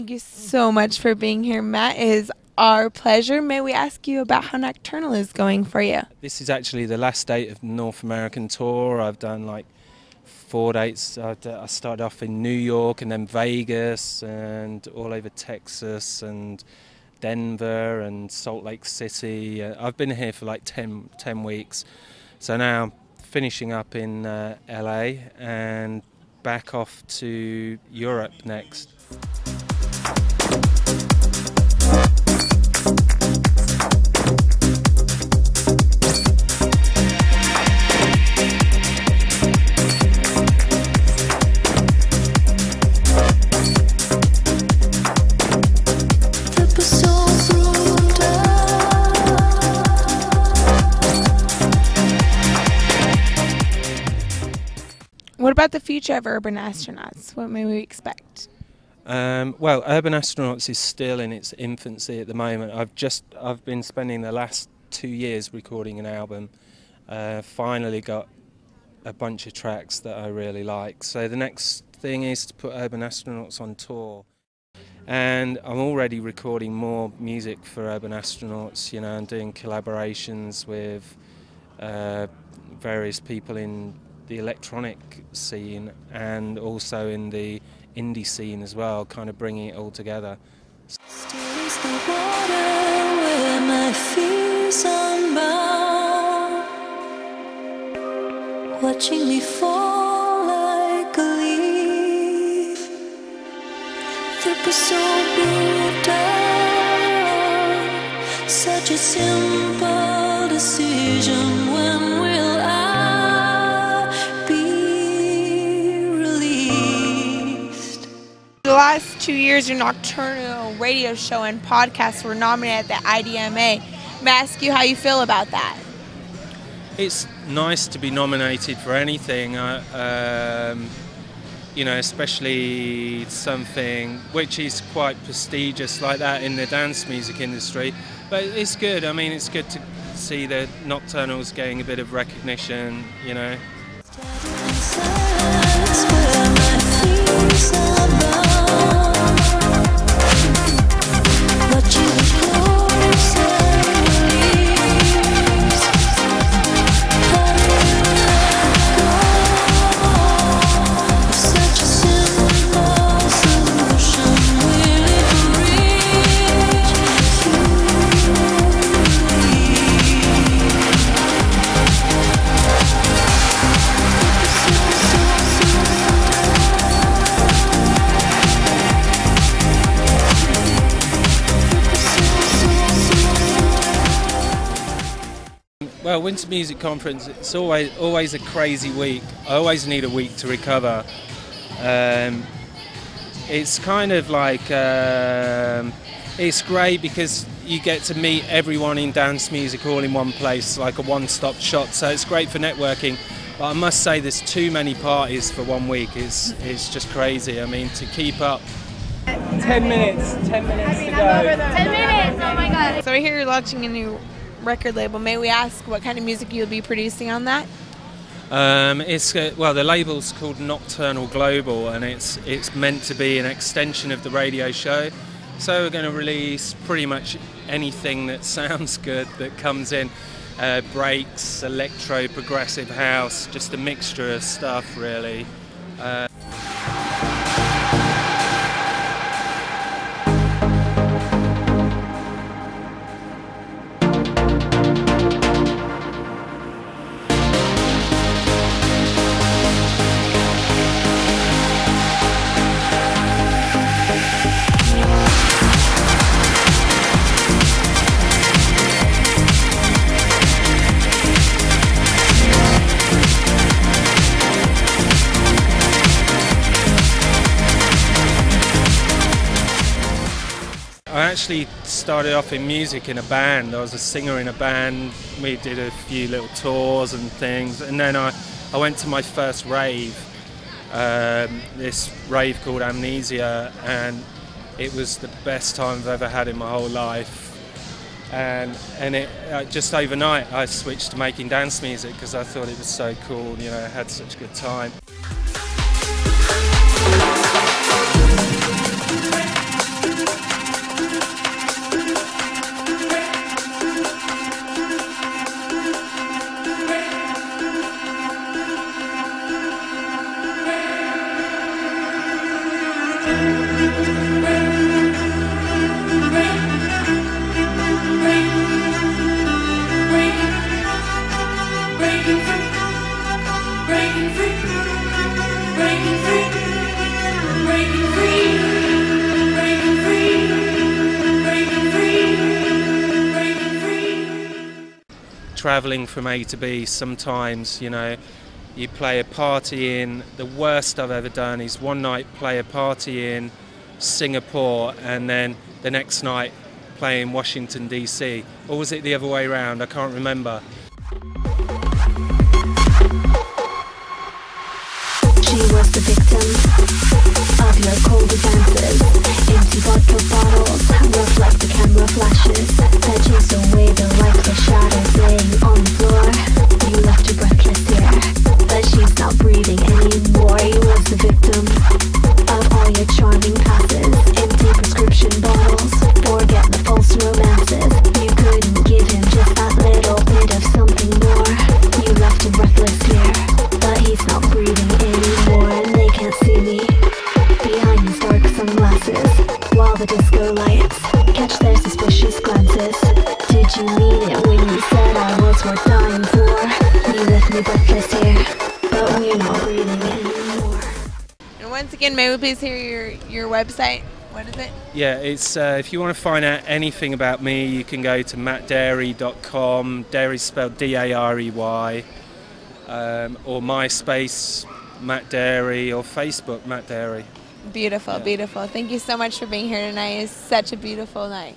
Thank you so much for being here, Matt. It is our pleasure. May we ask you about how Nocturnal is going for you? This is actually the last date of North American tour. I've done like four dates. I started off in New York and then Vegas and all over Texas and Denver and Salt Lake City. Uh, I've been here for like 10, 10 weeks. So now I'm finishing up in uh, LA and back off to Europe next. What about the future of Urban Astronauts? What may we expect? Um, well, Urban Astronauts is still in its infancy at the moment. I've just I've been spending the last two years recording an album. Uh, finally got a bunch of tracks that I really like. So the next thing is to put Urban Astronauts on tour. And I'm already recording more music for Urban Astronauts, you know, and doing collaborations with uh, various people in the electronic scene and also in the indie scene as well, kind of bringing it all together. Watching me fall like a leaf, such a simple decision when will two years, your nocturnal radio show and podcast were nominated at the IDMA. May I ask you how you feel about that? It's nice to be nominated for anything, uh, um, you know, especially something which is quite prestigious like that in the dance music industry. But it's good. I mean, it's good to see the Nocturnals getting a bit of recognition, you know. Well, Winter Music Conference, it's always always a crazy week. I always need a week to recover. Um, it's kind of like um, it's great because you get to meet everyone in dance music all in one place, like a one-stop shop. So it's great for networking. But I must say, there's too many parties for one week. It's it's just crazy. I mean, to keep up. Ten minutes. Ten minutes to go. Ten minutes. Oh my god. So I hear you're launching a new record label. May we ask what kind of music you'll be producing on that? Um, it's uh, well, the label's called Nocturnal Global, and it's it's meant to be an extension of the radio show. So we're going to release pretty much anything that sounds good that comes in. Uh, breaks, electro, progressive house, just a mixture of stuff, really. Uh, actually started off in music in a band. I was a singer in a band. We did a few little tours and things, and then I, I went to my first rave. Um, this rave called Amnesia, and it was the best time I've ever had in my whole life. And and it uh, just overnight I switched to making dance music because I thought it was so cool. You know, I had such a good time. Traveling from A to B, sometimes, you know, you play a party in. The worst I've ever done is one night play a party in Singapore and then the next night play in Washington, D.C. Or was it the other way around? I can't remember. She was the victim of your cold advances. Empty vodka bottles reflect the camera suspicious glances. Did you mean it when you said I was worth dying for? You left me breathless here, but we're not breathing anymore. And once again, may we please hear your, your website? What is it? Yeah, it's uh, if you want to find out anything about me, you can go to mattdarey.com. Darey spelled D-A-R-E-Y, um, or MySpace Matt Darey, or Facebook Matt Darey. Beautiful, Yeah. beautiful. Thank you so much for being here tonight. It's such a beautiful night.